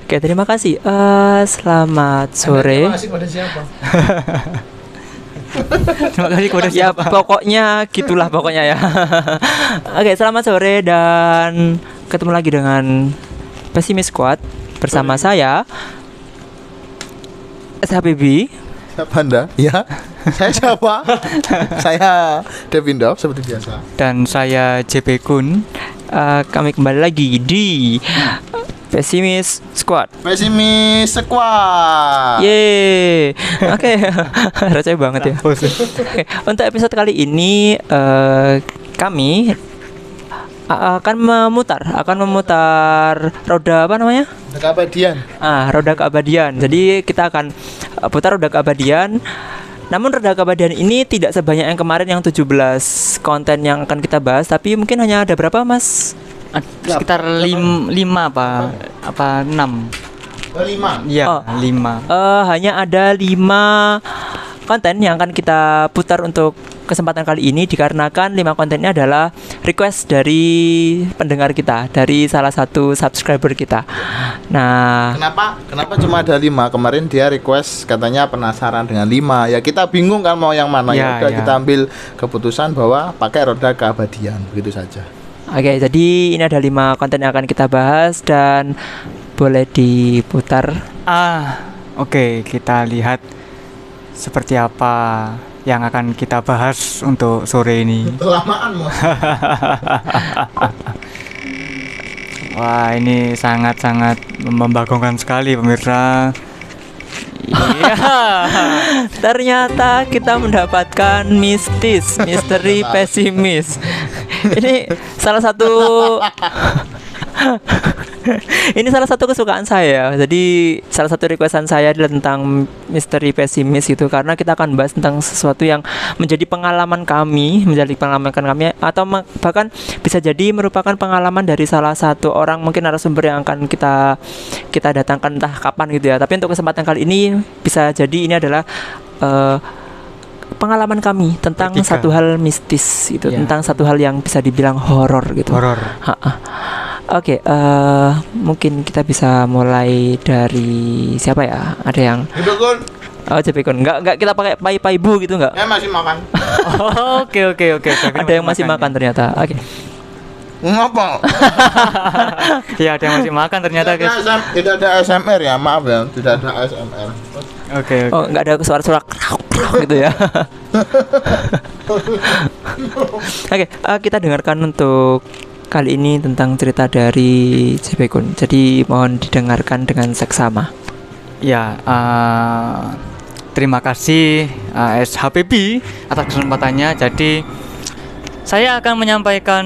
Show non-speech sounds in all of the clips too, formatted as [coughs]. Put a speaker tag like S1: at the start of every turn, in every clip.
S1: Oke, terima kasih. Eh, selamat sore.
S2: Terima kasih kepada siapa? [laughs]
S3: Terima kasih kepada
S1: Ya,
S3: siapa?
S1: pokoknya gitulah pokoknya ya. [laughs] Oke, selamat sore dan ketemu lagi dengan Pesimis Squad bersama saya SHPB.
S2: Siapa Anda? Ya. [laughs] Saya siapa? saya Devindo seperti biasa.
S3: Dan saya JP Kun.
S1: Eh, kami kembali lagi di Pesimis Squad.
S2: Pesimis squad.
S1: Yeay. [laughs] Oke. [laughs] Receh banget ya. Oke, [laughs] Untuk episode kali ini eh, kami akan memutar, akan memutar roda apa namanya?
S2: Keabadian.
S1: Ah, roda keabadian. Jadi kita akan uh, putar roda keabadian. Namun roda keabadian ini tidak sebanyak yang kemarin yang 17 konten yang akan kita bahas, tapi mungkin hanya ada berapa, Mas?
S3: Sekitar lim, lima apa apa enam?
S2: Lima.
S3: Iya,
S1: Oh.
S3: lima.
S1: Eh, hanya ada 5 konten yang akan kita putar untuk kesempatan kali ini dikarenakan 5 konten ini adalah request dari pendengar kita, dari salah satu subscriber kita. Nah,
S2: Kenapa? Kenapa cuma ada lima? Kemarin dia request katanya penasaran dengan lima. Ya kita bingung kan mau yang mana.
S3: Ya,
S2: ya udah
S3: ya.
S2: kita ambil keputusan bahwa pakai roda keabadian begitu saja.
S1: Oke, jadi ini ada lima konten yang akan kita bahas dan boleh diputar.
S3: Ah, oke, kita lihat seperti apa yang akan kita bahas untuk sore ini.
S2: Kelamaan mas. [laughs]
S3: Wah, ini sangat-sangat membagongkan sekali pemirsa. Iya. [laughs]
S1: Ternyata kita mendapatkan mistis, misteri pesimis. Ini salah satu [laughs] Ini salah satu kesukaan saya. Jadi salah satu requestan saya adalah tentang misteri pesimis itu karena kita akan bahas tentang sesuatu yang menjadi pengalaman kami, menjadi pengalaman kami atau bahkan bisa jadi merupakan pengalaman dari salah satu orang mungkin narasumber yang akan kita kita datangkan entah kapan gitu ya. Tapi untuk kesempatan kali ini bisa jadi ini adalah eh, pengalaman kami tentang
S3: Bertiga.
S1: satu hal mistis gitu,
S3: Ya.
S1: tentang satu hal yang bisa dibilang horor gitu.
S3: Horor.
S1: Oke, eh, mungkin kita bisa mulai dari siapa ya? Ada yang oh Jepikon, nggak nggak kita pakai pai pai bu gitu nggak?
S2: Ya masih makan. [laughs]
S3: Oke, oke, oke.
S1: Ada yang masih makan ternyata. Oke,
S2: Ngapa? [laughs]
S3: Ya, ada yang masih makan ternyata,
S2: tidak,
S3: guys.
S2: ada, SM tidak ada ASMR ya, maaf ya, tidak ada ASMR.
S3: Oke, oke.
S1: oh nggak ada suara-suara gitu ya. [laughs] Oke, eh, kita dengarkan untuk kali ini tentang cerita dari Jepikon. Jadi mohon didengarkan dengan seksama.
S3: Ya, eh, terima kasih eh, SHPB atas kesempatannya. Jadi saya akan menyampaikan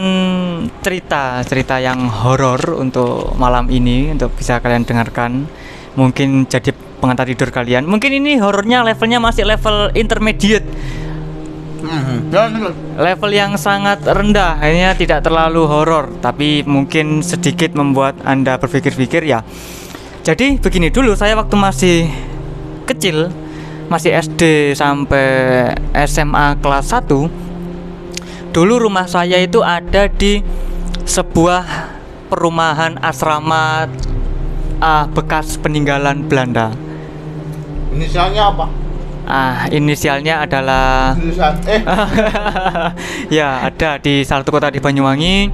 S3: cerita-cerita yang horor untuk malam ini untuk bisa kalian dengarkan. Mungkin jadi pengantar tidur kalian. Mungkin ini horornya levelnya masih level intermediate,
S2: itu.
S3: level yang sangat rendah. Hanya tidak terlalu horor, tapi mungkin sedikit membuat anda berpikir-pikir ya. Jadi begini dulu saya waktu masih kecil, masih SD sampai SMA kelas 1 Dulu rumah saya itu ada di sebuah perumahan asrama ah, bekas peninggalan Belanda.
S2: Inisialnya apa?
S3: Ah, inisialnya adalah
S2: Tulisan eh [laughs]
S3: ya ada di salah satu kota di Banyuwangi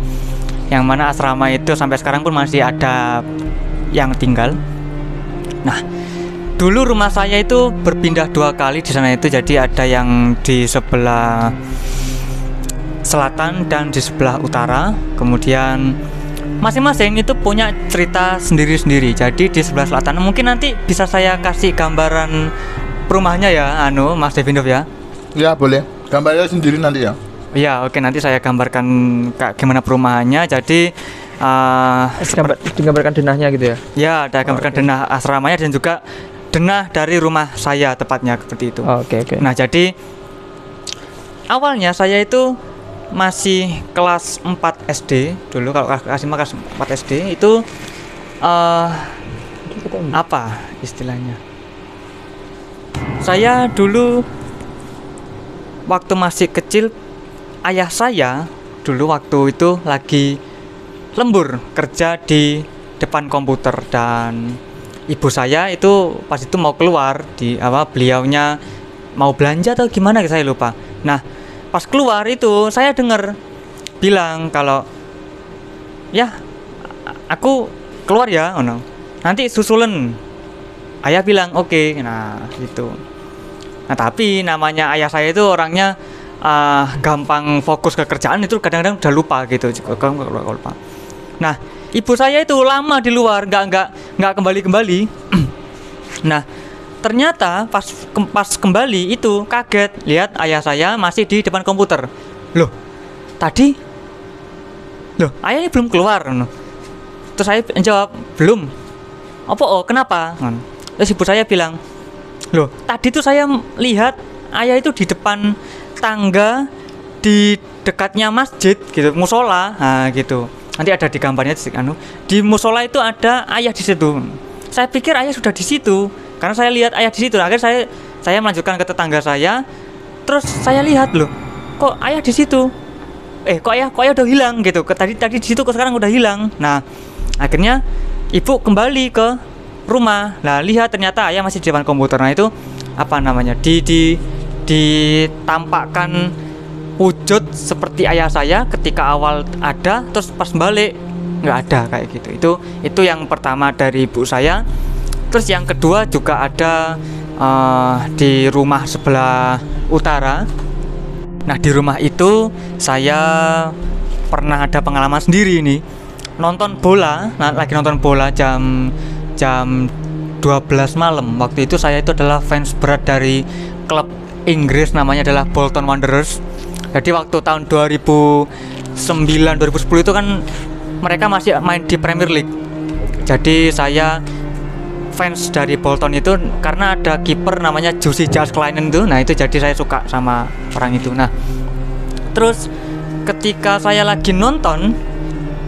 S3: yang mana asrama itu sampai sekarang pun masih ada yang tinggal. Nah, dulu rumah saya itu berpindah dua kali di sana itu jadi ada yang di sebelah selatan dan di sebelah utara. Kemudian masing-masing itu punya cerita sendiri-sendiri. Jadi di sebelah selatan mungkin nanti bisa saya kasih gambaran rumahnya ya, anu Mas Devindov ya.
S2: ya boleh. Gambarnya sendiri nanti ya.
S3: Ya, oke nanti saya gambarkan kak gimana perumahannya. Jadi eh,
S1: Gambar, digambarkan denahnya gitu ya.
S3: ya ada gambarkan denah asramanya dan juga denah dari rumah saya tepatnya seperti itu.
S1: Oke oke.
S3: Nah, jadi awalnya saya itu masih kelas 4 SD dulu kalau kelas 5 kelas 4 SD itu eh apa istilahnya? Saya dulu waktu masih kecil ayah saya dulu waktu itu lagi lembur kerja di depan komputer dan ibu saya itu pas itu mau keluar di apa beliaunya mau belanja atau gimana saya lupa. Nah, pas keluar itu saya dengar bilang kalau ya aku keluar ya ono. Nanti susulen. Ayah bilang oke. Nah, gitu. Nah, tapi namanya ayah saya itu orangnya ah, gampang fokus ke kerjaan itu kadang-kadang udah lupa gitu. Lupa. Nah, ibu saya itu lama di luar, nggak nggak nggak kembali kembali. [clears throat] nah, ternyata pas kem- pas kembali itu kaget lihat ayah saya masih di depan komputer. Loh, tadi, loh ayah ini belum keluar. Terus saya jawab belum. Apa oh kenapa? Ngono. Terus ibu saya bilang, loh tadi tuh saya lihat ayah itu di depan tangga di dekatnya masjid gitu musola nah gitu nanti ada di gambarnya anu di musola itu ada ayah di situ saya pikir ayah sudah di situ karena saya lihat ayah di situ akhirnya saya saya melanjutkan ke tetangga saya. Terus saya lihat loh kok ayah di situ? Eh kok ayah kok ayah udah hilang gitu. Ke- tadi tadi di situ kok sekarang udah hilang. Nah akhirnya ibu kembali ke rumah. Nah lihat ternyata ayah masih di depan komputer. Nah itu apa namanya? Di di ditampakkan wujud seperti ayah saya ketika awal ada terus pas balik nggak ada kayak gitu. Itu itu yang pertama dari ibu saya terus yang kedua juga ada eh, di rumah sebelah utara. Nah di rumah itu saya pernah ada pengalaman sendiri nih nonton bola nah, lagi nonton bola jam jam 12 malam. Waktu itu saya itu adalah fans berat dari klub Inggris namanya adalah Bolton Wanderers. Jadi waktu tahun 2009 2010 itu kan mereka masih main di Premier League. Jadi saya fans dari Bolton itu karena ada kiper namanya Jussi Jaskleinen itu nah itu jadi saya suka sama orang itu. Nah terus ketika saya lagi nonton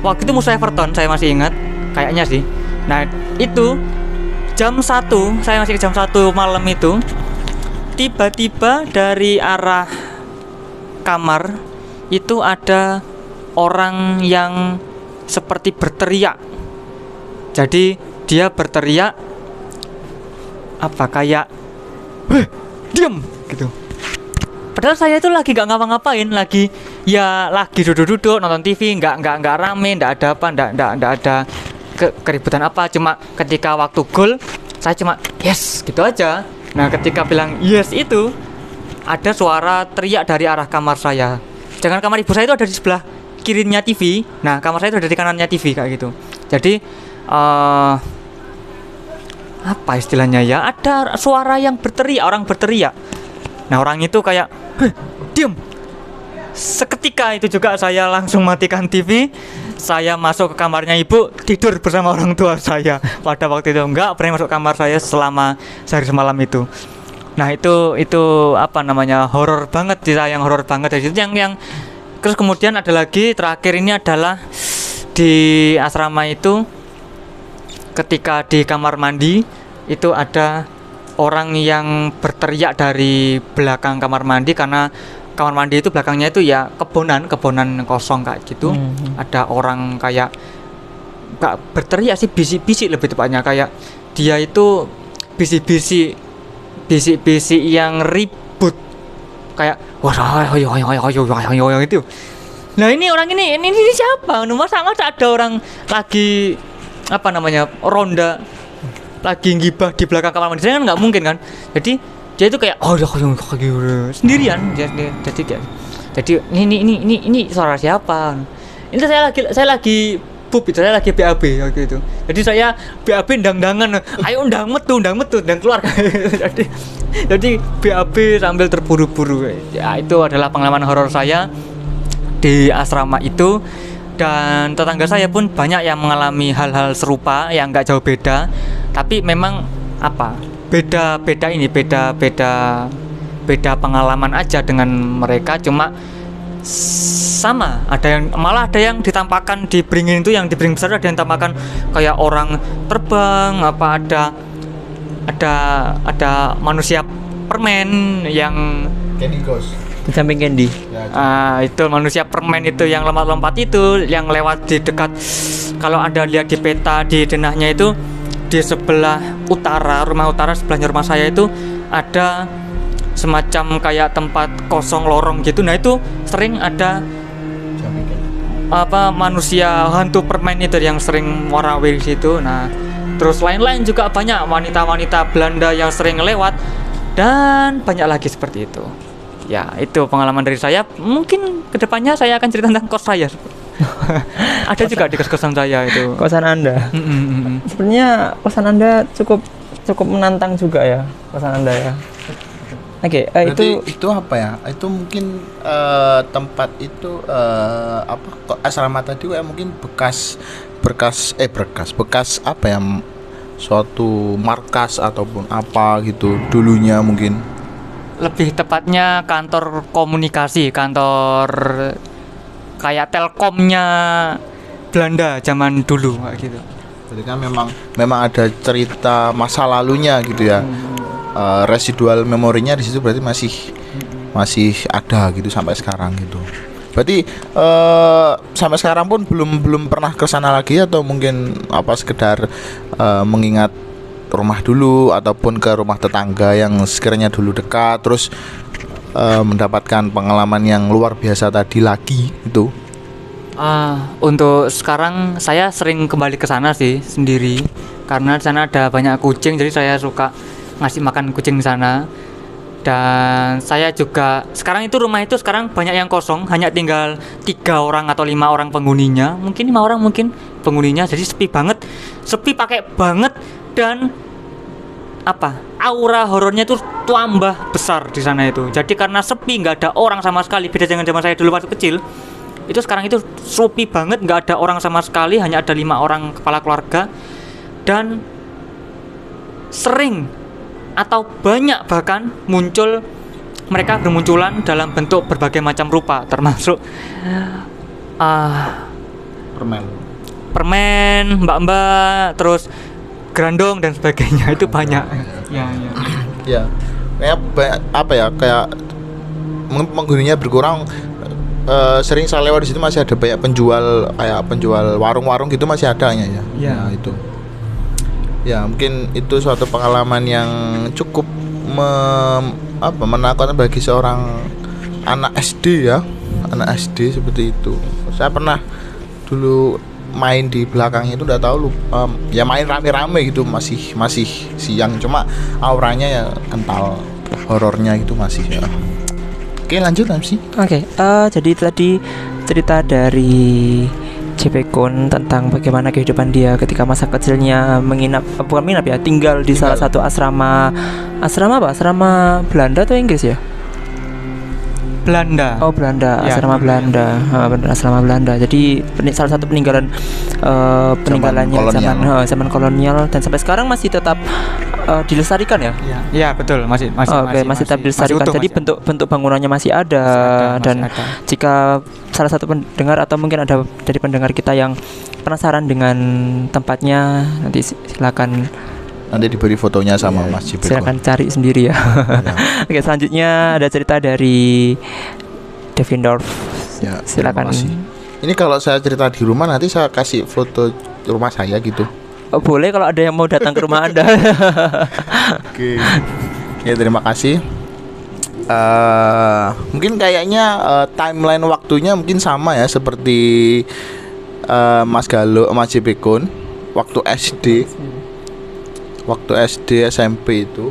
S3: waktu itu musuh Everton saya masih ingat kayaknya sih. Nah itu jam 1 saya masih jam 1 malam itu tiba-tiba dari arah kamar itu ada orang yang seperti berteriak. Jadi dia berteriak apa kayak Heh, diam gitu. Padahal saya itu lagi nggak ngapa-ngapain lagi ya lagi duduk-duduk nonton TV nggak nggak nggak rame nggak ada apa nggak nggak nggak ada ke, keributan apa. Cuma ketika waktu gol saya cuma yes gitu aja. Nah ketika bilang yes itu ada suara teriak dari arah kamar saya. Jangan kamar ibu saya itu ada di sebelah kirinya TV nah kamar saya itu ada di kanannya TV kayak gitu. Jadi eh apa istilahnya ya? Ada suara yang berteriak orang berteriak. Nah orang itu kayak "Heh, diam seketika itu juga saya langsung matikan TV saya masuk ke kamarnya ibu tidur bersama orang tua saya. Pada waktu itu enggak pernah masuk kamar saya selama sehari semalam itu. Nah itu itu apa namanya horor banget cerita yang horor banget. Dari situ yang yang terus kemudian ada lagi terakhir ini adalah di asrama itu ketika di kamar mandi itu ada orang yang berteriak dari belakang kamar mandi karena kamar mandi itu belakangnya itu ya kebonan kebonan kosong kayak gitu.
S1: Hmm.
S3: ada orang kayak nggak berteriak sih bisik-bisik lebih tepatnya. Kayak dia itu bisik-bisik bisik-bisik yang ribut. Kayak wah itu nah ini orang ini ini, ini siapa? Masa masa ada orang lagi apa namanya ronda lagi ngibah di belakang kamar mandi. Kan nggak mungkin kan? Jadi dia itu kayak oh ya sendirian jadi dia, jadi ini ini ini ini suara siapa? Ini saya lagi saya lagi bub itu saya lagi BAB waktu itu. Jadi saya BAB ndang-ndangan ayo ndang metu ndang metu dan keluar. [laughs] Jadi jadi BAB sambil terburu-buru. Ya itu adalah pengalaman horor saya di asrama itu dan tetangga saya pun banyak yang mengalami hal-hal serupa yang nggak jauh beda. Tapi memang apa? Beda beda ini beda beda beda pengalaman aja dengan mereka. Cuma sama ada yang malah ada yang ditampakkan di beringin itu yang di beringin besar ada yang ditampakkan kayak orang terbang apa ada ada ada manusia permen yang
S1: The Jumping Candy.
S2: Ya,
S3: Ah, itu manusia permen itu yang lompat-lompat itu yang lewat di dekat kalau Anda lihat di peta di denahnya itu di sebelah utara, rumah utara sebelahnya rumah saya itu ada semacam kayak tempat kosong lorong gitu. Nah, itu sering ada apa manusia hantu permen itu yang sering warawiri di situ. Nah, terus lain-lain juga banyak wanita-wanita Belanda yang sering lewat dan banyak lagi seperti itu. Ya, itu pengalaman dari saya. Mungkin ke depannya saya akan cerita tentang kos saya. [laughs] Ada juga di kos-kosan saya itu.
S1: Kosan Anda.
S3: Mm, mm.
S1: Sebenarnya kosan Anda cukup cukup menantang juga ya, kosan Anda ya. Oke, eh,
S2: Berarti
S1: itu
S2: itu, apa ya? Itu mungkin eh, tempat itu eh, apa kok asrama tadi kayak mungkin bekas berkas eh berkas bekas apa ya? suatu markas ataupun apa gitu dulunya mungkin.
S3: Lebih tepatnya kantor komunikasi, kantor kayak Telkomnya Belanda zaman dulu kayak gitu.
S2: Berarti kan memang memang ada cerita masa lalunya gitu ya. Eh, residual memorinya di situ berarti masih masih ada gitu sampai sekarang gitu. Berarti eh sampai sekarang pun belum belum pernah ke sana lagi atau mungkin apa sekedar eh, mengingat rumah dulu ataupun ke rumah tetangga yang sekiranya dulu dekat terus eh, mendapatkan pengalaman yang luar biasa tadi lagi itu.
S3: Ah, untuk sekarang saya sering kembali ke sana sih sendiri karena di sana ada banyak kucing jadi saya suka ngasih makan kucing di sana. Dan saya juga sekarang itu rumah itu sekarang banyak yang kosong, hanya tinggal tiga orang atau lima orang penghuninya, mungkin lima orang mungkin penghuninya, jadi sepi banget, sepi pakai banget dan apa aura horornya itu tambah besar di sana itu. Jadi karena sepi nggak ada orang sama sekali, beda dengan zaman saya dulu waktu kecil itu sekarang itu sepi banget nggak ada orang sama sekali hanya ada lima orang kepala keluarga dan sering atau banyak bahkan muncul mereka bermunculan dalam bentuk berbagai macam rupa termasuk ah
S2: Permen.
S3: permen mbak-mbak terus grandong dan sebagainya. [laughs] Itu banyak. Ya ya.
S2: Ya. Kayak ba- apa ya kayak mungkin penghuninya berkurang. Eh, sering saya lewat di situ masih ada banyak penjual kayak penjual warung-warung gitu masih ada ya ya.
S3: Iya.
S2: Nah, itu. Ya mungkin itu suatu pengalaman yang cukup mem- apa menakutkan bagi seorang anak SD ya. Anak SD seperti itu. Saya pernah dulu main di belakangnya itu udah tahu lu em, ya main rame-rame gitu masih masih siang cuma auranya ya kental horornya gitu masih ya oke lanjut sih
S1: Oke, eh, jadi tadi cerita dari JP Kun tentang bagaimana kehidupan dia ketika masa kecilnya menginap, eh, bukan menginap ya, tinggal di salah
S2: Tinggal.
S1: satu asrama, asrama apa? Asrama Belanda atau Inggris ya?
S3: Belanda
S1: Oh Belanda,
S3: Ya,
S1: asrama Belanda, Ah, benar asrama Belanda. Jadi salah satu peninggalan eh, peninggalannya
S2: kolonial.
S1: zaman eh, zaman kolonial dan sampai sekarang masih tetap eh, dilestarikan ya.
S3: ya, ya betul masih masih
S1: Oh, Oke, masih, tetap dilestarikan.
S3: utuh,
S1: Jadi
S3: masih-
S1: bentuk bentuk bangunannya masih ada,
S3: masih ada, masih
S1: dan
S3: ada.
S1: jika salah satu pendengar atau mungkin ada dari pendengar kita yang penasaran dengan tempatnya, nanti si- silakan
S2: nanti diberi fotonya sama
S1: Iya,
S2: Mas Jibeko
S1: silakan cari sendiri ya.
S2: Ya. [laughs]
S1: Oke, selanjutnya ada cerita dari Devindorf.
S2: Ya,
S1: silakan.
S2: terima kasih. ini kalau saya cerita di rumah nanti saya kasih foto rumah saya gitu
S1: Oh, boleh kalau ada yang mau datang ke rumah Anda. [laughs]
S2: Oke. ya terima kasih. eh mungkin kayaknya eh, timeline waktunya mungkin sama ya seperti eh, Mas Galo, Mas Jepekon waktu SD, waktu SD SMP itu.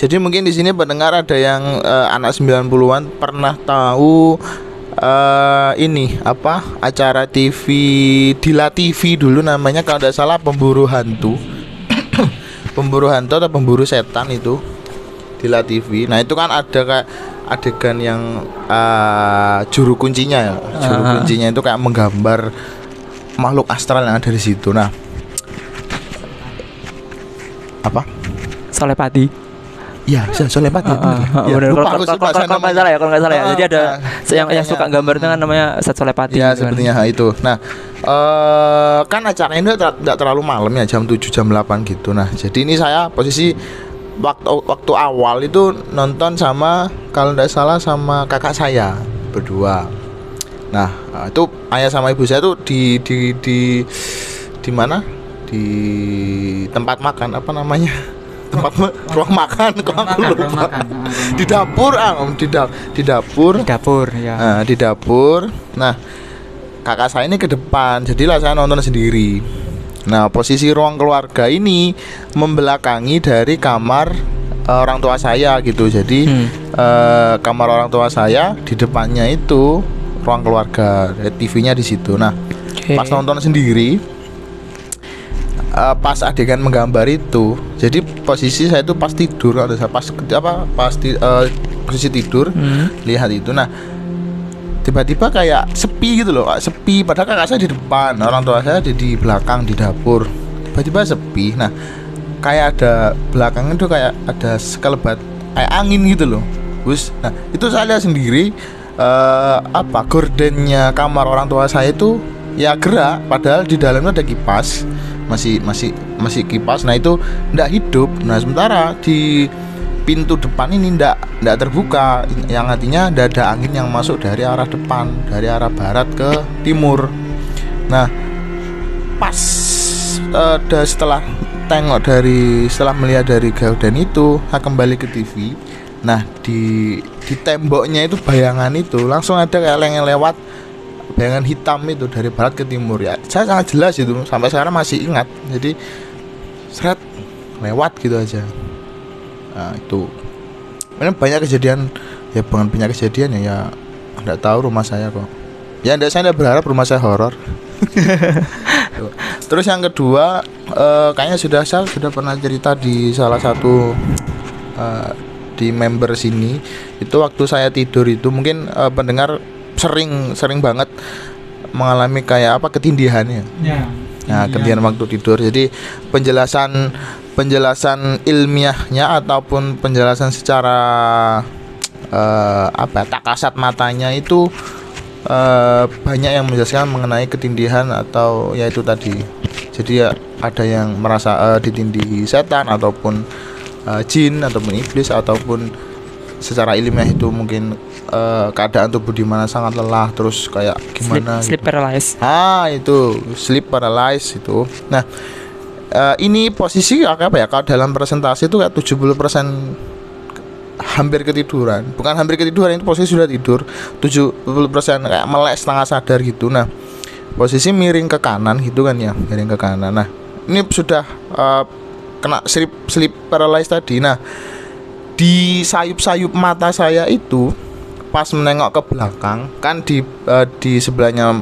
S2: Jadi mungkin di sini pendengar ada yang eh, anak 90-an pernah tahu eh ini apa acara TV Dila TV dulu namanya kalau tidak salah pemburu hantu [coughs] pemburu hantu atau pemburu setan itu di La TV. Nah itu kan ada kayak adegan yang eh, juru kuncinya ya, juru kuncinya itu kayak menggambar makhluk astral yang ada di situ. Nah apa?
S1: Solepati.
S2: Ya, Pak.
S1: Ah, ah, ah, bener. Kalau kalau- kalau- kalau- kalau nggak salah ya, kalau nggak salah ya. Jadi ada
S2: Ah,
S1: yang yang suka gambar itu kan namanya Sat Solepati.
S2: Ya sepertinya itu. Nah, eh kan acaranya itu tidak terlalu malam ya jam 7 jam 8 gitu. Nah, jadi ini saya posisi waktu waktu awal itu nonton sama kalau tidak salah sama kakak saya berdua. Nah itu ayah sama ibu saya tuh di di di di mana? Di tempat makan apa namanya? Tempat ma- ruang makan kok aku lupa. Di dapur ah, di, da- di dapur.
S3: dapur ya
S2: Nah, di dapur. Nah, kakak saya ini ke depan, jadilah saya nonton sendiri. Nah, posisi ruang keluarga ini membelakangi dari kamar eh, orang tua saya gitu. Jadi
S1: Hmm.
S2: eh, kamar orang tua saya di depannya itu ruang keluarga, Eh, TV-nya di situ. Nah,
S1: Oke.
S2: pas nonton sendiri eh, pas adegan menggambar itu jadi posisi saya itu pas tidur kalau saya pas apa pas ti- eh, posisi tidur
S1: Hmm.
S2: lihat itu. Nah tiba-tiba kayak sepi gitu loh Kak. sepi. Padahal kakak saya di depan orang tua saya ada di belakang di dapur. Tiba-tiba sepi. Nah kayak ada belakang itu kayak ada sekelebat kayak angin gitu loh. Bus nah itu saya lihat sendiri eh, apa gordennya kamar orang tua saya itu ya gerak. Padahal di dalamnya ada kipas masih masih masih kipas. Nah itu tidak hidup. Nah sementara di pintu depan ini ndak ndak terbuka. Yang artinya ada angin yang masuk dari arah depan dari arah barat ke timur. Nah pas da- setelah tengok dari setelah melihat dari gauden itu saya kembali ke TV nah di di temboknya itu bayangan itu langsung ada kayak yang lewat bayangan hitam itu dari barat ke timur ya. Saya sangat jelas itu sampai sekarang masih ingat. Jadi seret lewat gitu aja. Nah itu. Ini banyak kejadian ya bukan banyak kejadian ya ya nggak tahu rumah saya kok. Ya enggak saya berharap rumah saya horor. [laughs] Terus yang kedua eh, kayaknya sudah saya sudah pernah cerita di salah satu eh, di member sini. Itu waktu saya tidur itu mungkin eh, pendengar sering sering banget mengalami kayak apa ketindihan ya Nah, kemudian waktu tidur. Jadi penjelasan penjelasan ilmiahnya ataupun penjelasan secara eh, apa ya, tak kasat matanya itu eh, banyak yang menjelaskan mengenai ketindihan atau ya itu tadi. Jadi ya ada yang merasa eh, ditindih setan ataupun eh, jin ataupun iblis ataupun secara ilmiah itu mungkin eh, keadaan tubuh di mana sangat lelah terus kayak
S1: Sleep,
S2: gimana
S1: sleep
S2: gitu.
S1: paralysis.
S2: Ah itu sleep paralysis itu. Nah eh, ini posisi apa ya? Kalau dalam presentasi itu kayak 70% hampir ketiduran. Bukan hampir ketiduran itu posisi sudah tidur. 70% kayak melek setengah sadar gitu. Nah posisi miring ke kanan gitu kan ya, miring ke kanan. Nah ini sudah eh, kena sleep sleep paralysis tadi. Nah di sayup-sayup mata saya itu pas menengok ke belakang kan di eh, di sebelahnya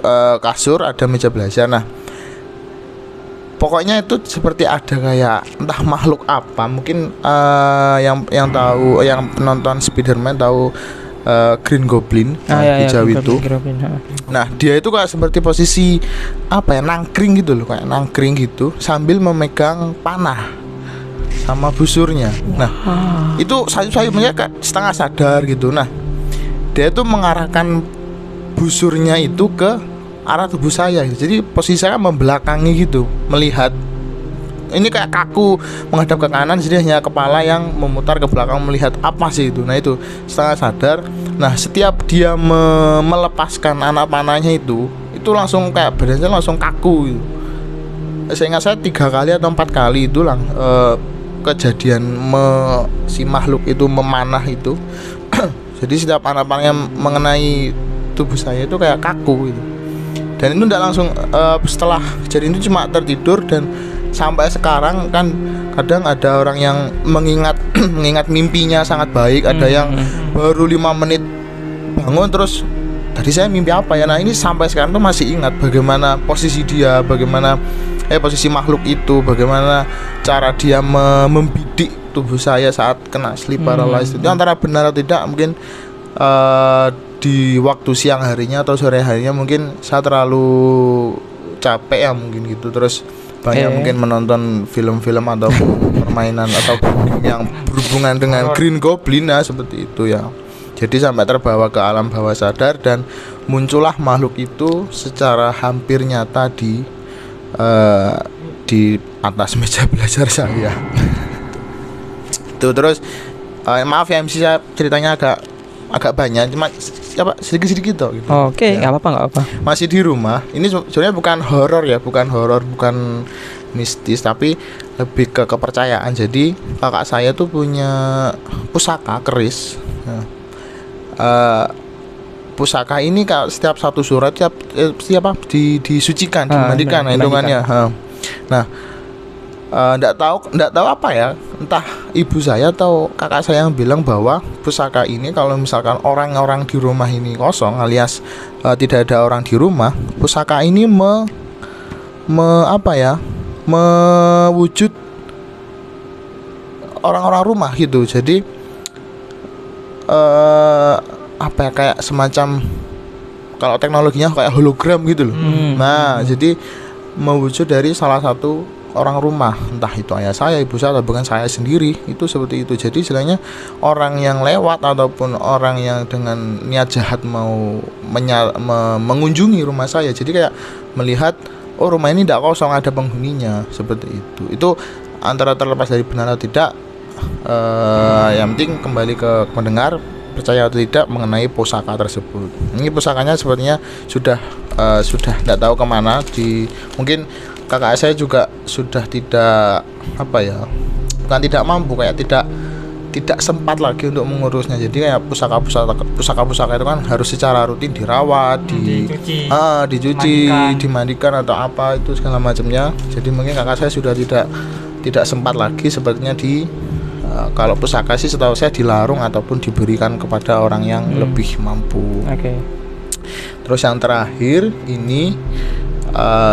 S2: eh, kasur ada meja belajar. Nah pokoknya itu seperti ada kayak entah makhluk apa. Mungkin eh, yang yang tahu yang penonton Spiderman tahu eh, Green Goblin
S1: Ah,
S2: yang
S1: ya, ya,
S2: hijau
S1: Green
S2: itu.
S1: Goblin, Green Goblin.
S2: Nah, dia itu kayak seperti posisi apa ya, nangkring gitu loh, kayak nangkring gitu sambil memegang panah sama busurnya. Nah, itu sayup-sayupnya kayak setengah sadar gitu. Nah, dia itu mengarahkan busurnya itu ke arah tubuh saya. gitu. Jadi posisi saya membelakangi gitu, melihat ini kayak kaku menghadap ke kanan jadi hanya kepala yang memutar ke belakang melihat apa sih itu nah itu setengah sadar nah setiap dia me- melepaskan anak panahnya itu itu langsung kayak badannya langsung kaku gitu. saya ingat saya tiga kali atau empat kali itu lang eh, kejadian me- si makhluk itu memanah itu. [clears throat] Jadi setiap anak panahnya mengenai tubuh saya itu kayak kaku gitu. Dan itu tidak langsung eh, setelah jadi itu cuma tertidur dan sampai sekarang kan kadang ada orang yang mengingat [clears throat] mengingat mimpinya sangat baik. Ada yang baru lima menit bangun terus tadi saya mimpi apa ya? Nah ini sampai sekarang tuh masih ingat bagaimana posisi dia bagaimana eh posisi makhluk itu bagaimana cara dia me- membidik tubuh saya saat kena sleep paralysis. Itu antara benar atau tidak mungkin eh, di waktu siang harinya atau sore harinya mungkin saya terlalu capek ya mungkin gitu. Terus banyak
S1: Oke.
S2: mungkin menonton film-film atau [laughs] permainan atau yang berhubungan dengan Green Goblin ya seperti itu ya. Jadi sampai terbawa ke alam bawah sadar dan muncullah makhluk itu secara hampir nyata di eh, di atas meja [laughs] belajar saya itu terus eh, maaf ya MC saya ceritanya agak agak banyak cuma apa sedikit sedikit toh gitu.
S1: Oke,
S2: Ya.
S1: nggak apa-apa, nggak apa.
S2: masih di rumah ini se- sebenarnya bukan horor ya bukan horor bukan mistis tapi lebih ke kepercayaan jadi kakak saya tuh punya pusaka keris Nah, eh, pusaka ini kalau setiap satu surat tiap eh, setiap apa di disucikan
S1: Ah,
S2: dimandikan
S1: benar,
S2: hitungannya Ha. nah ndak tahu ndak tahu apa ya entah ibu saya atau kakak saya yang bilang bahwa pusaka ini kalau misalkan orang-orang di rumah ini kosong alias eh, tidak ada orang di rumah pusaka ini me, me apa ya mewujud orang-orang rumah gitu. Jadi eh apa ya kayak semacam kalau teknologinya kayak hologram gitu loh.
S1: Hmm.
S2: nah jadi mewujud dari salah satu orang rumah entah itu ayah saya ibu saya atau bahkan saya sendiri itu seperti itu. Jadi istilahnya orang yang lewat ataupun orang yang dengan niat jahat mau menya- me- mengunjungi rumah saya. Jadi kayak melihat oh rumah ini tidak kosong ada penghuninya seperti itu. Itu antara terlepas dari benar atau tidak eh yang penting kembali ke pendengar percaya atau tidak mengenai pusaka tersebut ini pusakanya sepertinya sudah eh, sudah tidak tahu ke mana di mungkin kakak saya juga sudah tidak apa ya bukan tidak mampu kayak tidak tidak sempat lagi untuk mengurusnya jadi kayak pusaka pusaka pusaka pusaka itu kan harus secara rutin dirawat di
S3: Dicuci.
S2: ah dicuci
S3: dimandikan.
S2: dimandikan atau apa itu segala macamnya jadi mungkin kakak saya sudah tidak tidak sempat lagi sepertinya di eh, kalau pusaka sih setahu saya dilarung ataupun diberikan kepada orang yang
S1: Hmm.
S2: lebih mampu.
S1: Oke.
S2: terus yang terakhir ini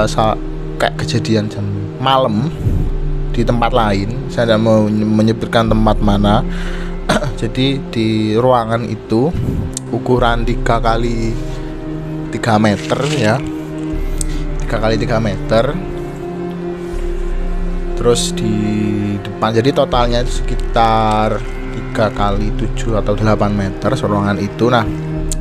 S2: sa- kayak kejadian jam malam di tempat lain. Saya tidak mau menyebutkan tempat mana. [clears throat] Jadi di ruangan itu ukuran 3 kali 3 meter ya. 3 kali 3 meter terus di depan jadi totalnya itu sekitar 3 kali 7 atau 8 meter ruangan itu. Nah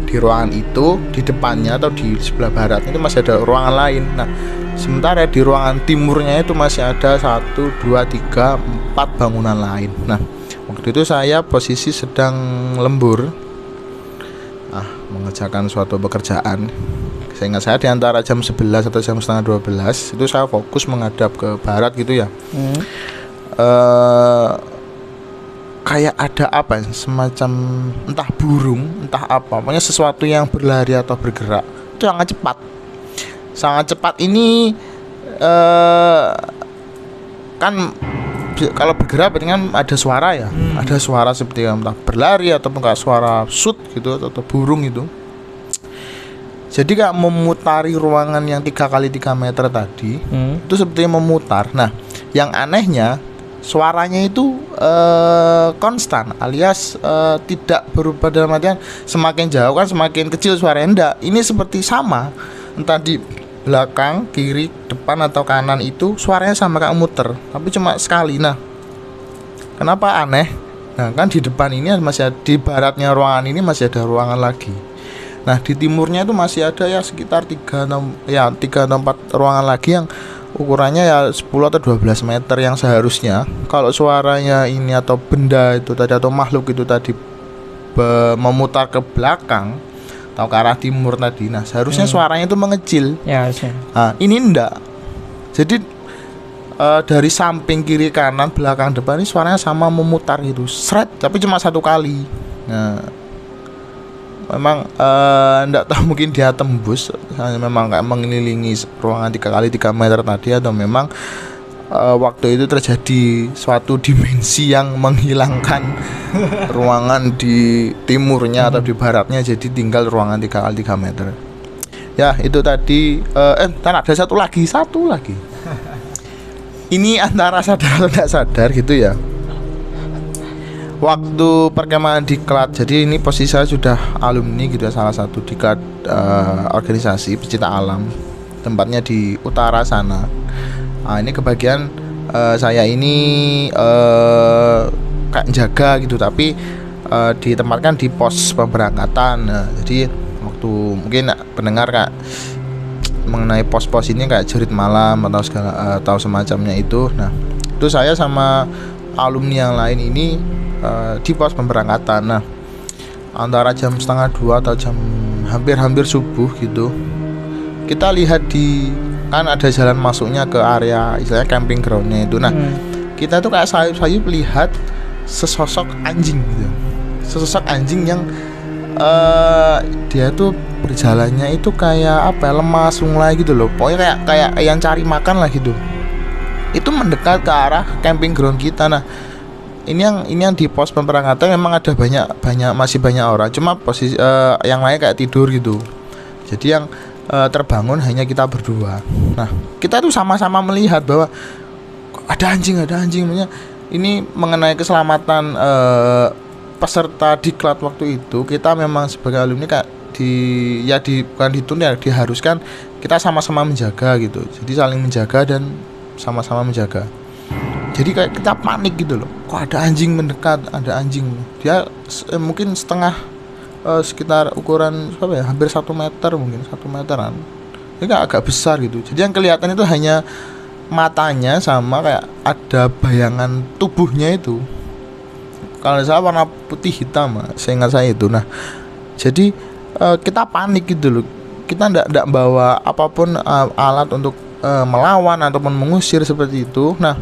S2: di ruangan itu di depannya atau di sebelah barat itu masih ada ruangan lain. Nah sementara di ruangan timurnya itu masih ada satu dua tiga empat bangunan lain. Nah waktu itu saya posisi sedang lembur. Ah mengerjakan suatu pekerjaan saya ingat saya di antara jam 11 atau jam setengah 12 itu saya fokus menghadap ke barat gitu ya.
S1: Hmm.
S2: eh kayak ada apa ya, semacam entah burung entah apa pokoknya sesuatu yang berlari atau bergerak. Itu sangat cepat. Sangat cepat ini eh kan kalau bergerak berarti kan ada suara ya?
S3: Hmm.
S2: ada suara seperti entah berlari ataupun kayak suara shoot gitu atau, atau burung itu jadi kayak memutari ruangan yang tiga kali 3 meter tadi
S1: Hmm.
S2: itu sepertinya memutar. Nah, yang anehnya suaranya itu eh, konstan, alias eh, tidak berubah dalam artian semakin jauh kan semakin kecil suaranya. Enggak, ini seperti sama, entah di belakang, kiri, depan atau kanan itu suaranya sama kayak muter, tapi cuma sekali. Nah, kenapa aneh? Nah, kan di depan ini masih ada, di baratnya ruangan ini masih ada ruangan lagi. Nah di timurnya itu masih ada ya sekitar 3 atau ya 3 atau 4 ruangan lagi yang ukurannya ya 10 atau 12 meter yang seharusnya kalau suaranya ini atau benda itu tadi atau makhluk itu tadi memutar ke belakang atau ke arah timur tadi nah seharusnya
S1: Hmm.
S2: suaranya itu mengecil
S1: Ya harusnya.
S2: Nah, ini enggak. Jadi eh, dari samping kiri kanan belakang depan ini suaranya sama memutar gitu, seret tapi cuma satu kali. Nah, memang eh, enggak tahu [laughs] mungkin dia tembus, hanya memang kayak mengelilingi ruangan tiga kali 3 meter tadi atau memang eh, waktu itu terjadi suatu dimensi yang menghilangkan [laughs] ruangan di timurnya atau di baratnya jadi tinggal ruangan tiga kali 3 meter. Ya itu tadi eh eh, ntar ada satu lagi satu lagi. [laughs] Ini antara sadar atau tidak sadar gitu ya waktu perkemahan di Klat jadi ini posisi saya sudah alumni gitu ya salah satu di Klat eh, organisasi pecinta alam tempatnya di utara sana. Nah, ini kebagian eh, saya ini eh, kayak jaga gitu tapi eh, ditempatkan di pos pemberangkatan. Nah, jadi waktu mungkin pendengar kak mengenai pos-pos ini kayak jerit malam atau segala atau semacamnya itu. Nah itu saya sama alumni yang lain ini eh, di pos pemberangkatan. Nah, antara jam setengah dua atau jam hampir-hampir subuh gitu, kita lihat di kan ada jalan masuknya ke area istilahnya camping groundnya itu. Nah,
S1: Hmm.
S2: kita tuh kayak sayup-sayup lihat sesosok anjing gitu sesosok anjing yang eh dia tuh berjalannya itu kayak apa ya lemas mulai gitu loh pokoknya kayak kayak yang cari makan lah gitu itu mendekat ke arah camping ground kita. Nah ini yang ini yang di pos pemberangkatan memang ada banyak banyak masih banyak orang. Cuma posisi eh, yang lain kayak tidur gitu. Jadi yang eh, terbangun hanya kita berdua. Nah kita tuh sama-sama melihat bahwa ada anjing ada anjing. Maksudnya, ini mengenai keselamatan eh, peserta diklat waktu itu kita memang sebagai alumni kayak di ya di bukan dituntut ya diharuskan kita sama-sama menjaga gitu. Jadi saling menjaga dan sama-sama menjaga. Jadi kayak kita panik gitu loh. Kok ada anjing mendekat ada anjing. Dia eh, mungkin setengah eh, sekitar ukuran apa ya? Hampir satu meter mungkin satu meteran. Ini kayak agak besar gitu. Jadi yang kelihatan itu hanya matanya sama kayak ada bayangan tubuhnya itu. Kalau salah warna putih hitam saya ingat saya itu. Nah jadi eh, kita panik gitu loh. Kita ndak ndak bawa apa pun eh, alat untuk eh, melawan ataupun mengusir seperti itu. Nah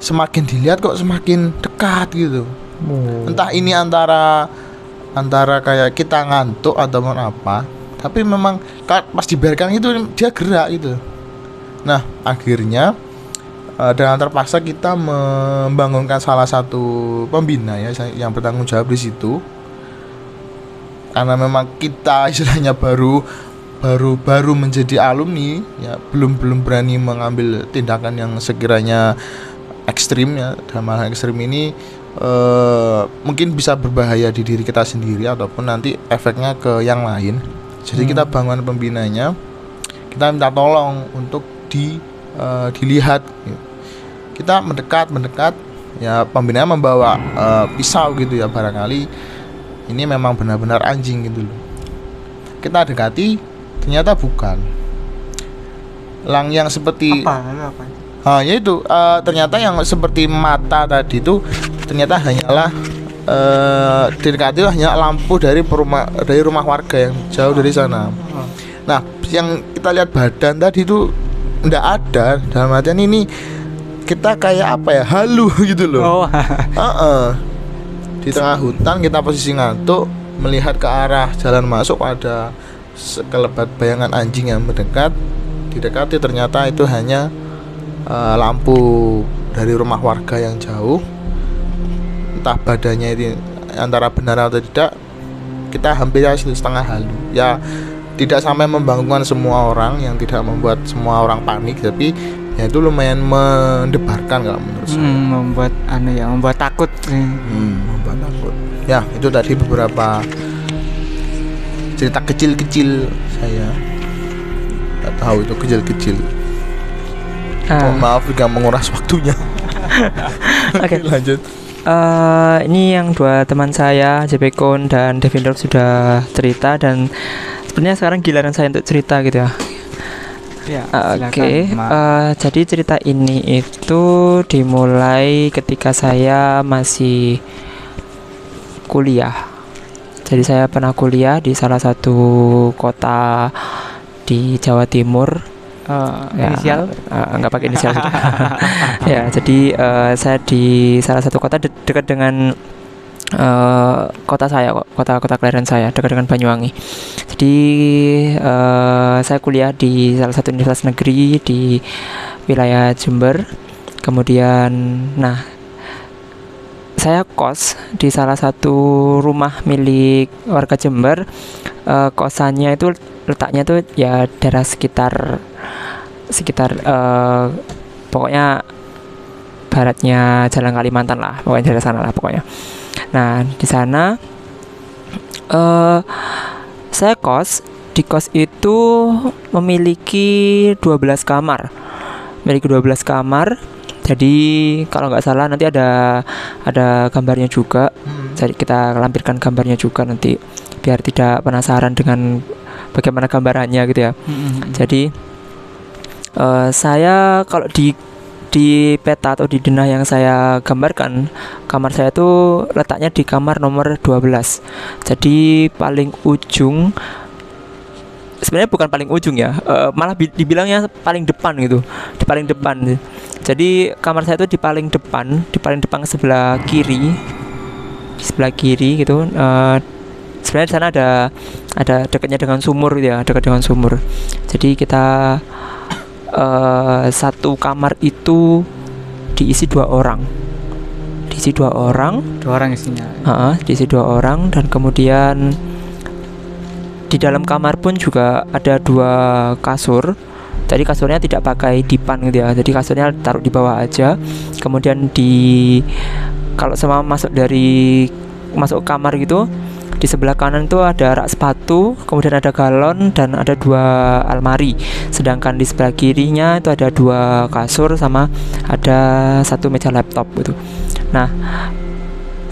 S2: semakin dilihat kok semakin dekat gitu.
S1: Oh.
S2: entah ini antara antara kayak kita ngantuk ataupun apa tapi memang pas dibiarkan itu dia gerak gitu. Nah akhirnya eh, dengan terpaksa kita membangunkan salah satu pembina ya yang bertanggung jawab di situ. Karena memang kita istilahnya baru baru baru menjadi alumni ya belum belum berani mengambil tindakan yang sekiranya ekstrim ya dalam hal ekstrim ini eh, mungkin bisa berbahaya di diri kita sendiri ataupun nanti efeknya ke yang lain jadi
S1: Hmm.
S2: kita bangun pembinanya kita minta tolong untuk di eh, dilihat gitu. kita mendekat mendekat ya pembinanya membawa eh, pisau gitu ya barangkali ini memang benar-benar anjing gitu loh kita dekati ternyata bukan lang yang seperti
S3: Apa? Apa?
S2: Ah, ya itu eh, ternyata yang seperti mata tadi itu ternyata hanyalah eh didekati hanya lampu dari perumah dari rumah warga yang jauh dari sana.
S3: Oh.
S2: Nah, yang kita lihat badan tadi itu ndak ada dalam artian ini kita kayak apa ya halu [laughs] gitu loh.
S3: Oh.
S2: Heeh. Di tengah hutan kita posisi ngantuk melihat ke arah jalan masuk ada sekelebat bayangan anjing yang mendekat. Didekati ternyata itu hanya eh, lampu dari rumah warga yang jauh. Entah badannya ini antara benar atau tidak kita hampir setengah halu. Ya tidak sampai membangunkan semua orang yang tidak membuat semua orang panik tapi ya itu lumayan mendebarkan kalau menurut saya.
S3: Hmm, membuat anu ya, membuat takut.
S2: Hmm, membuat takut. Ya, itu tadi beberapa cerita kecil-kecil saya. Gak tahu itu kecil-kecil.
S1: Ah,
S2: Mohon maaf jika menguras waktunya. [laughs]
S1: Oke. [laughs]
S2: lanjut.
S1: Eh, ini yang dua teman saya, JP Kon dan Devin Dorf sudah cerita dan sebenarnya sekarang giliran saya untuk cerita gitu ya.
S3: Ya,
S1: Ah, Oke,
S3: Ma.
S1: eh, jadi cerita ini itu dimulai ketika saya masih kuliah. Jadi saya pernah kuliah di salah satu kota di Jawa Timur. Ya,
S3: inisial
S1: eh, nggak pakai inisial [laughs] ya, jadi eh, saya di salah satu kota de- dekat dengan eh, kota saya, kota kota kelahiran saya, dekat dengan Banyuwangi. Jadi eh, saya kuliah di salah satu universitas negeri di wilayah Jember. Kemudian, nah saya kos di salah satu rumah milik warga Jember. Eh, kosannya itu letaknya tuh ya daerah sekitar sekitar eh, pokoknya baratnya Jalan Kalimantan lah, pokoknya daerah sana lah pokoknya. Nah di sana eh saya kos di kos itu memiliki 12 kamar, memiliki 12 kamar. Jadi kalau nggak salah nanti ada ada gambarnya juga. Jadi kita lampirkan gambarnya juga nanti biar tidak penasaran dengan bagaimana gambarannya gitu ya.
S3: Hmm,
S1: Jadi eh, saya kalau di di peta atau di denah yang saya gambarkan kamar saya tuh letaknya di kamar nomor 12 jadi paling ujung sebenarnya bukan paling ujung ya eh, malah bi- dibilangnya paling depan gitu di paling depan jadi kamar saya itu di paling depan di paling depan sebelah kiri sebelah kiri gitu eh, sebenarnya di sana ada ada dekatnya dengan sumur gitu ya dekat dengan sumur. Jadi kita eh, satu kamar itu diisi dua orang. Diisi dua orang.
S3: Dua orang isinya.
S1: Heeh, diisi dua orang dan kemudian di dalam kamar pun juga ada dua kasur. Jadi kasurnya tidak pakai dipan gitu ya. Jadi kasurnya taruh di bawah aja. Kemudian di kalau sama masuk dari masuk kamar gitu di sebelah kanan itu ada rak sepatu, kemudian ada galon dan ada dua almari. Sedangkan di sebelah kirinya itu ada dua kasur sama ada satu meja laptop gitu. Nah,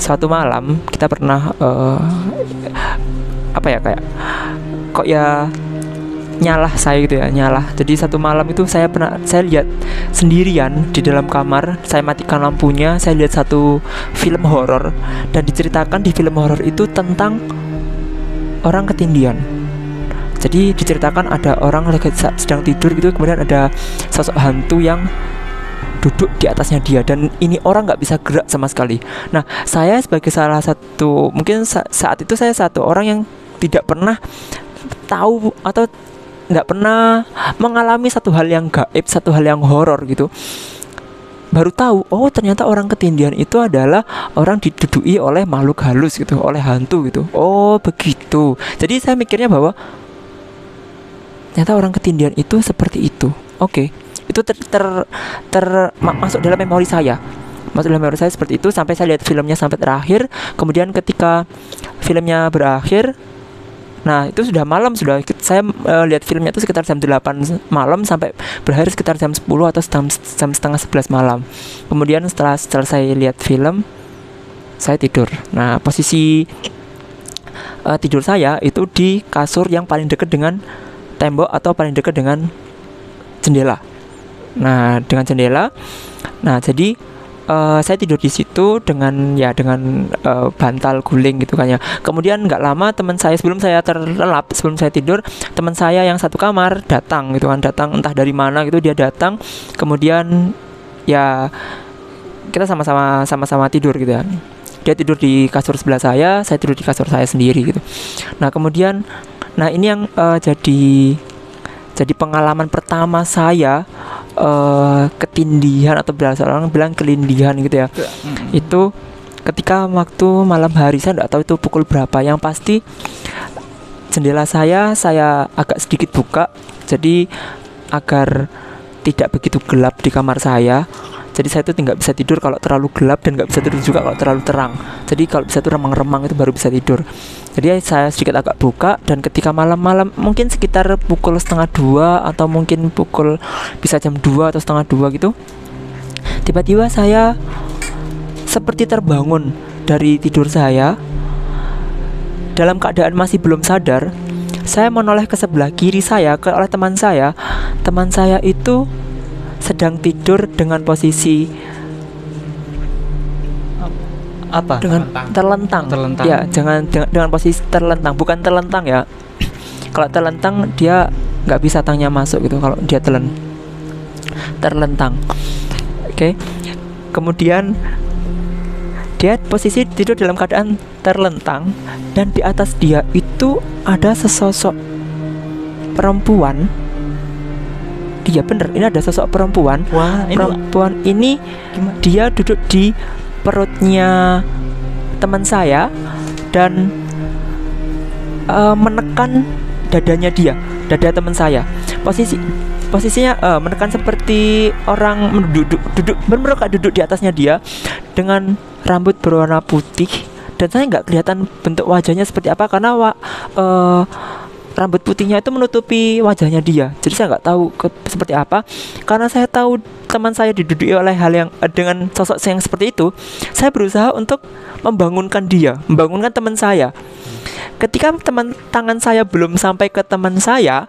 S1: suatu malam kita pernah eh, apa ya kayak kok ya nyalah saya gitu ya nyalah. Jadi satu malam itu saya pernah saya lihat sendirian di dalam kamar saya matikan lampunya saya lihat satu film horor. Dan diceritakan di film horor itu tentang orang ketindian. Jadi diceritakan ada orang lagi sedang tidur gitu kemudian ada sosok hantu yang duduk di atasnya dia. Dan ini orang nggak bisa gerak sama sekali. Nah, saya sebagai salah satu mungkin sa- saat itu saya satu orang yang tidak pernah tahu atau nggak pernah mengalami satu hal yang gaib, satu hal yang horor gitu. Baru tahu, oh ternyata orang ketindihan itu adalah orang diduduki oleh makhluk halus gitu, oleh hantu gitu. Oh begitu. Jadi saya mikirnya bahwa ternyata orang ketindihan itu seperti itu. Oke, itu ter, ter, ter- ma- masuk dalam memori saya masuk dalam memori saya seperti itu sampai saya lihat filmnya sampai terakhir kemudian ketika filmnya berakhir nah itu sudah malam sudah. Saya eh, lihat filmnya itu sekitar jam 8 malam sampai berakhir sekitar jam 10 atau jam, jam setengah 11 malam. Kemudian setelah selesai lihat film saya tidur. Nah posisi eh, tidur saya itu di kasur yang paling dekat dengan tembok atau paling dekat dengan jendela. Nah, dengan jendela. Nah, jadi eh, saya tidur di situ dengan ya dengan eh, bantal guling gitu kan ya. Kemudian nggak lama teman saya sebelum saya terlelap, sebelum saya tidur, teman saya yang satu kamar datang gitu kan, datang entah dari mana gitu dia datang. Kemudian ya kita sama-sama sama-sama tidur gitu ya. Dia tidur di kasur sebelah saya, saya tidur di kasur saya sendiri gitu. Nah, kemudian nah ini yang eh, jadi jadi pengalaman pertama saya eh ketindihan atau biasa orang bilang kelindihan gitu ya. Itu ketika waktu malam hari saya tidak tahu itu pukul berapa. Yang pasti jendela saya saya agak sedikit buka. Jadi agar tidak begitu gelap di kamar saya jadi saya itu nggak bisa tidur kalau terlalu gelap dan nggak bisa tidur juga kalau terlalu terang. Jadi kalau bisa itu remang-remang itu baru bisa tidur. Jadi saya sedikit agak buka dan ketika malam-malam mungkin sekitar pukul setengah dua atau mungkin pukul bisa jam 2 atau setengah dua gitu tiba-tiba saya seperti terbangun dari tidur saya. Dalam keadaan masih belum sadar saya menoleh ke sebelah kiri saya ke oleh teman saya. Teman saya itu sedang tidur dengan posisi
S3: Apa?
S1: dengan terlentang.
S3: Terlentang.
S1: Ya, jangan dengan, dengan posisi terlentang, bukan terlentang ya. Kalau terlentang dia nggak bisa tangnya masuk gitu kalau dia telen. Terlentang. Oke. Kemudian dia posisi tidur dalam keadaan terlentang dan di atas dia itu ada sesosok perempuan. Dia bener, ini ada sosok perempuan.
S3: Wah, ini
S1: perempuan ini
S3: gimana?
S1: dia duduk di perutnya teman saya dan eh, menekan dadanya dia, dada teman saya. Posisi posisinya eh, menekan seperti orang duduk duduk benar duduk di atasnya dia dengan rambut berwarna putih dan saya nggak kelihatan bentuk wajahnya seperti apa karena wa, eh, rambut putihnya itu menutupi wajahnya dia. Jadi saya nggak tahu ke, seperti apa. Karena saya tahu teman saya diduduki oleh hal yang eh, dengan sosok yang seperti itu saya berusaha untuk membangunkan dia membangunkan teman saya. Ketika teman tangan saya belum sampai ke teman saya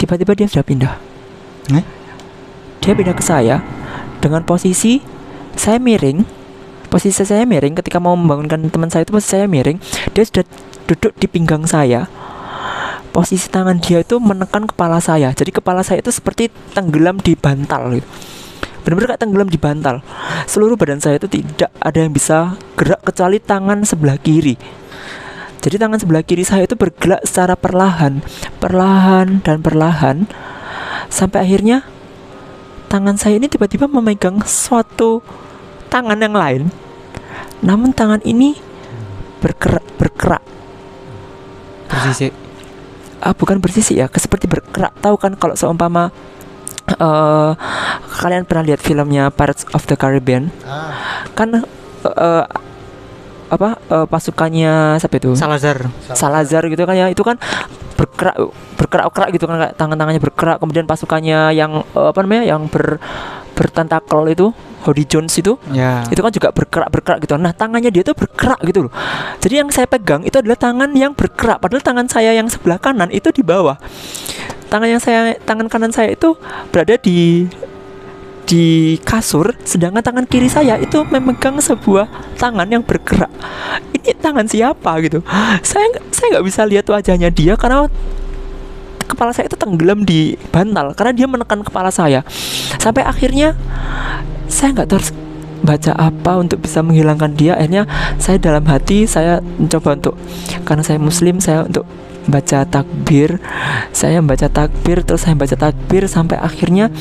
S1: tiba-tiba dia sudah pindah.
S3: Eh?
S1: dia pindah ke saya dengan posisi saya miring. Posisi saya miring ketika mau membangunkan teman saya itu posisi saya miring. Dia sudah duduk di pinggang saya posisi tangan dia itu menekan kepala saya. Jadi kepala saya itu seperti tenggelam di bantal gitu. Benar-benar kayak tenggelam di bantal. Seluruh badan saya itu tidak ada yang bisa gerak kecuali tangan sebelah kiri. Jadi tangan sebelah kiri saya itu bergerak secara perlahan perlahan dan perlahan sampai akhirnya tangan saya ini tiba-tiba memegang suatu tangan yang lain. Namun tangan ini bergerak bergerak
S3: Bersisik.
S1: ah bukan bersisi ya seperti bergerak. Tahu kan kalau seumpama eh kalian pernah lihat filmnya Pirates of the Caribbean?
S2: Ah,
S1: kan eh, apa eh, pasukannya siapa itu?
S3: Salazar.
S1: Salazar gitu kan ya. Itu kan bergerak bergerak gerak gitu kan tangan-tangannya bergerak kemudian pasukannya yang eh, apa namanya yang ber bertentakel itu Hody Jones itu
S3: Ya.
S1: itu kan juga bergerak bergerak gitu. Nah tangannya dia tuh bergerak gitu loh. Jadi yang saya pegang itu adalah tangan yang bergerak padahal tangan saya yang sebelah kanan itu di bawah. Tangan yang saya tangan kanan saya itu berada di di kasur sedangkan tangan kiri saya itu memegang sebuah tangan yang bergerak ini tangan siapa gitu? Saya saya nggak bisa lihat wajahnya dia karena kepala saya itu tenggelam di bantal karena dia menekan kepala saya. Sampai akhirnya saya nggak harus baca apa untuk bisa menghilangkan dia. Akhirnya saya dalam hati saya mencoba untuk karena saya muslim saya untuk baca takbir. Saya membaca takbir terus saya baca takbir sampai akhirnya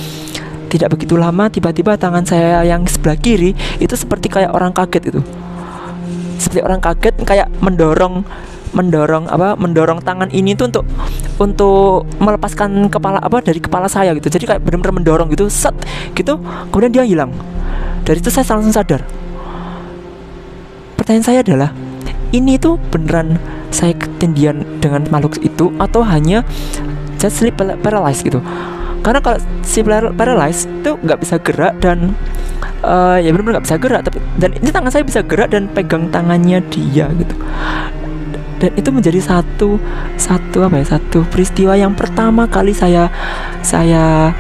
S1: tidak begitu lama tiba-tiba tangan saya yang sebelah kiri itu seperti kayak orang kaget itu seperti orang kaget kayak mendorong mendorong apa mendorong tangan ini tuh untuk untuk melepaskan kepala apa dari kepala saya gitu. Jadi kayak benar-benar mendorong gitu set gitu. Kemudian dia hilang. Dari itu saya langsung sadar. Pertanyaan saya adalah ini tuh beneran saya ketindian dengan makhluk itu atau hanya just sleep para- paralyzed gitu? Karena kalau para- paralyzed itu nggak bisa gerak dan eh, ya benar-benar nggak bisa gerak tapi dan ini tangan saya bisa gerak dan pegang tangannya dia gitu dan itu menjadi satu satu apa ya satu peristiwa yang pertama kali saya saya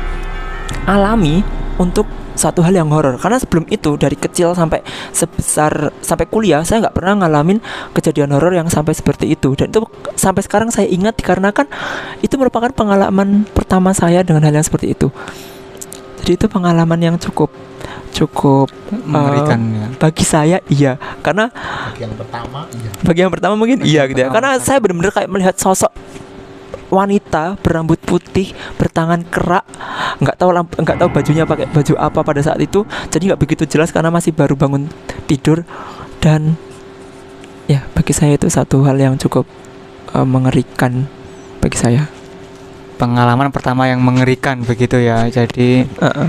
S1: alami untuk satu hal yang horor. Karena sebelum itu dari kecil sampai sebesar sampai kuliah saya nggak pernah ngalamin kejadian horor yang sampai seperti itu. Dan itu sampai sekarang saya ingat dikarenakan itu merupakan pengalaman pertama saya dengan hal yang seperti itu jadi itu pengalaman yang cukup cukup
S3: Mengerikan ya.
S1: bagi saya iya. Karena
S2: bagi yang pertama iya.
S1: bagi yang pertama mungkin iya gitu ya. karena saya benar-benar kayak melihat sosok wanita berambut putih bertangan kerak nggak tahu nggak tahu bajunya pakai baju apa pada saat itu jadi nggak begitu jelas karena masih baru bangun tidur. Dan ya bagi saya itu satu hal yang cukup eh, mengerikan bagi saya
S3: Pengalaman pertama yang mengerikan begitu ya. Jadi
S1: Heeh.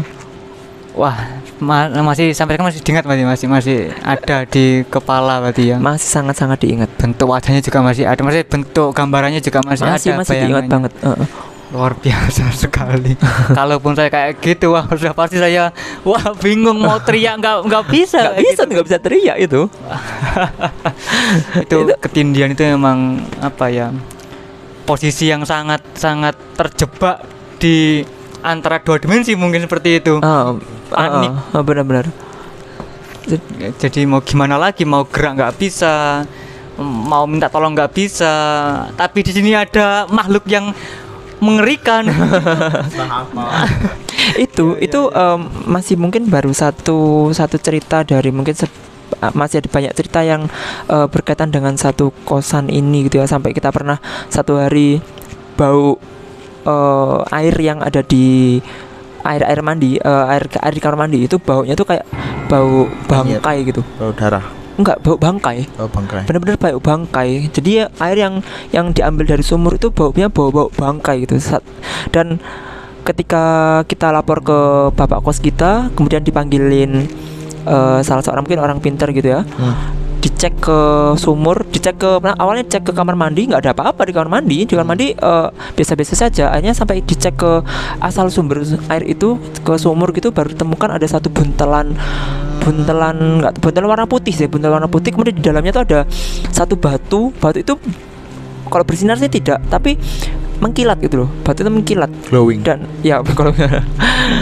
S3: wah ma- masih sampai sekarang masih diingat masih masih masih ada di kepala berarti ya.
S1: masih sangat-sangat diingat
S3: bentuk wajahnya juga masih ada, masih bentuk gambarannya juga masih,
S1: masih
S3: ada.
S1: masih diingat banget Heeh.
S3: luar biasa [laughs] sekali. Kalaupun saya kayak gitu, wah sudah pasti saya wah bingung mau teriak nggak nggak bisa.
S1: nggak bisa
S3: gitu.
S1: nggak bisa teriak itu [laughs]
S3: itu
S1: Itu-
S3: ketindian itu memang apa ya posisi yang sangat sangat terjebak di antara dua dimensi mungkin seperti itu.
S1: oh,
S3: Panik.
S1: oh, oh, benar-benar
S3: Ya, Jadi mau gimana lagi mau gerak nggak bisa, mau minta tolong nggak bisa. Tapi di sini ada makhluk yang mengerikan. [laughs]
S1: itu itu em, masih mungkin baru satu satu cerita dari mungkin se- masih ada banyak cerita yang eh, berkaitan dengan satu kosan ini gitu ya. Sampai kita pernah satu hari bau eh, air yang ada di air air mandi eh, air air di kamar mandi itu baunya tuh kayak bau bangkai gitu.
S2: Bau darah?
S1: Enggak bau bangkai.
S2: Bau bangkai.
S1: Benar-benar bau bangkai. Jadi ya, air yang yang diambil dari sumur itu baunya bau-bau bangkai gitu. Dan ketika kita lapor ke bapak kos kita kemudian dipanggilin eh, salah seorang mungkin orang pintar gitu ya.
S2: Hmm.
S1: dicek ke sumur dicek ke nah, awalnya dicek ke kamar mandi nggak ada apa-apa di kamar mandi. Di kamar mandi eh, biasa-biasa saja. Akhirnya sampai dicek ke asal sumber air itu ke sumur gitu baru ditemukan ada satu buntelan buntelan nggak buntelan warna putih sih buntelan warna putih. Kemudian di dalamnya tuh ada satu batu. Batu itu kalau bersinar sih tidak tapi mengkilat gitu loh. Batu itu mengkilat.
S2: Glowing.
S1: Dan ya [laughs] kalau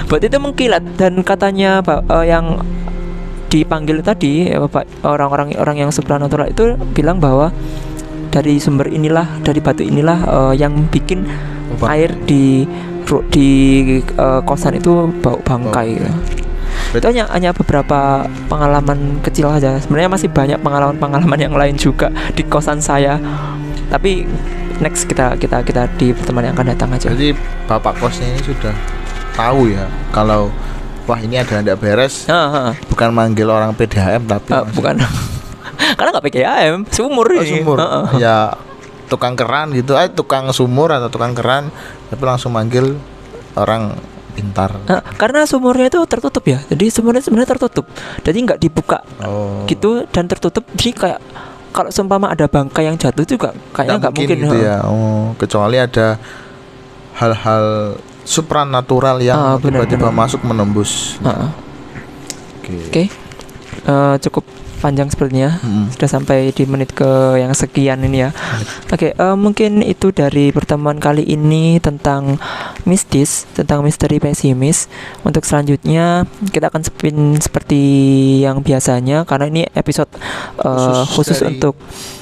S1: batu itu mengkilat. Dan katanya eh, yang dipanggil tadi ya, bapak orang-orang orang yang supranatural itu bilang bahwa dari sumber inilah dari batu inilah eh, yang bikin air di di eh, kosan itu bau bangkai. Gitu. itu hanya hanya beberapa pengalaman kecil aja sebenarnya masih banyak pengalaman-pengalaman yang lain juga di kosan saya. Tapi next kita kita kita di pertemuan yang akan datang aja.
S2: Jadi bapak kosnya ini sudah tahu ya kalau wah ini ada yang tidak beres.
S1: Ah, ah.
S2: bukan manggil orang PDAM tapi
S1: Ah,
S2: langsung-
S1: bukan. [laughs] Karena nggak pakai AM sumur
S2: Oh,
S1: ini.
S2: sumur.
S1: Ah, ah.
S2: ya tukang keran gitu. Eh tukang sumur atau tukang keran tapi langsung manggil orang pintar.
S1: Ah, karena sumurnya itu tertutup ya. Jadi sumurnya sebenarnya tertutup. Jadi nggak dibuka
S2: oh.
S1: gitu dan tertutup. Jadi kayak kalau seumpama ada bangkai yang jatuh juga kayaknya nggak mungkin,
S2: gitu
S1: ha.
S2: ya. Oh kecuali ada hal-hal supranatural yang
S1: Ah,
S2: tiba-tiba
S1: benar.
S2: masuk menembus
S1: Ah, ah.
S2: oke
S1: oke Eh, cukup panjang sepertinya
S2: Mm-mm.
S1: sudah sampai di menit ke yang sekian ini ya. Oke, eh, mungkin itu dari pertemuan kali ini tentang mistis, tentang misteri pesimis. Untuk selanjutnya kita akan spin seperti yang biasanya karena ini episode eh,
S2: Khusus
S1: khusus,
S2: dari-
S1: untuk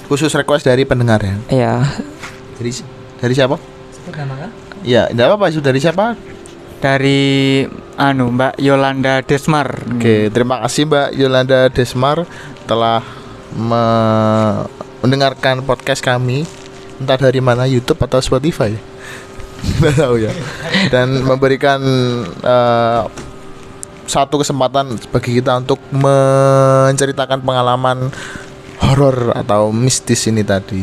S2: khusus request dari pendengar ya
S1: ya.
S2: dari dari siapa ya tidak apa-apa itu dari siapa
S3: Dari anu Mbak Yolanda Desmar.
S2: Oke, terima kasih Mbak Yolanda Desmar telah me- mendengarkan podcast kami entah dari mana YouTube atau Spotify. [laughs] Tidak tahu ya. Dan memberikan eh, satu kesempatan bagi kita untuk menceritakan pengalaman horor atau mistis ini tadi.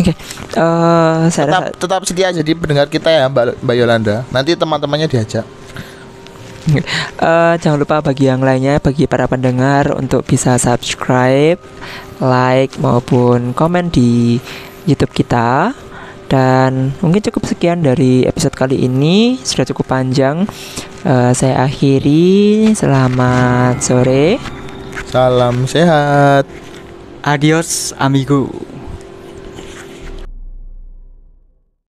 S1: Oke, eh, saya
S2: Tetap
S1: rasa
S2: tetap setia jadi pendengar kita ya Mbak Mbak Yolanda. Nanti teman-temannya diajak.
S1: Eh, jangan lupa bagi yang lainnya, bagi para pendengar untuk bisa subscribe, like maupun komen di YouTube kita. Dan mungkin cukup sekian dari episode kali ini sudah cukup panjang. Eh, saya akhiri. Selamat sore.
S2: Salam sehat.
S3: Adios amigo.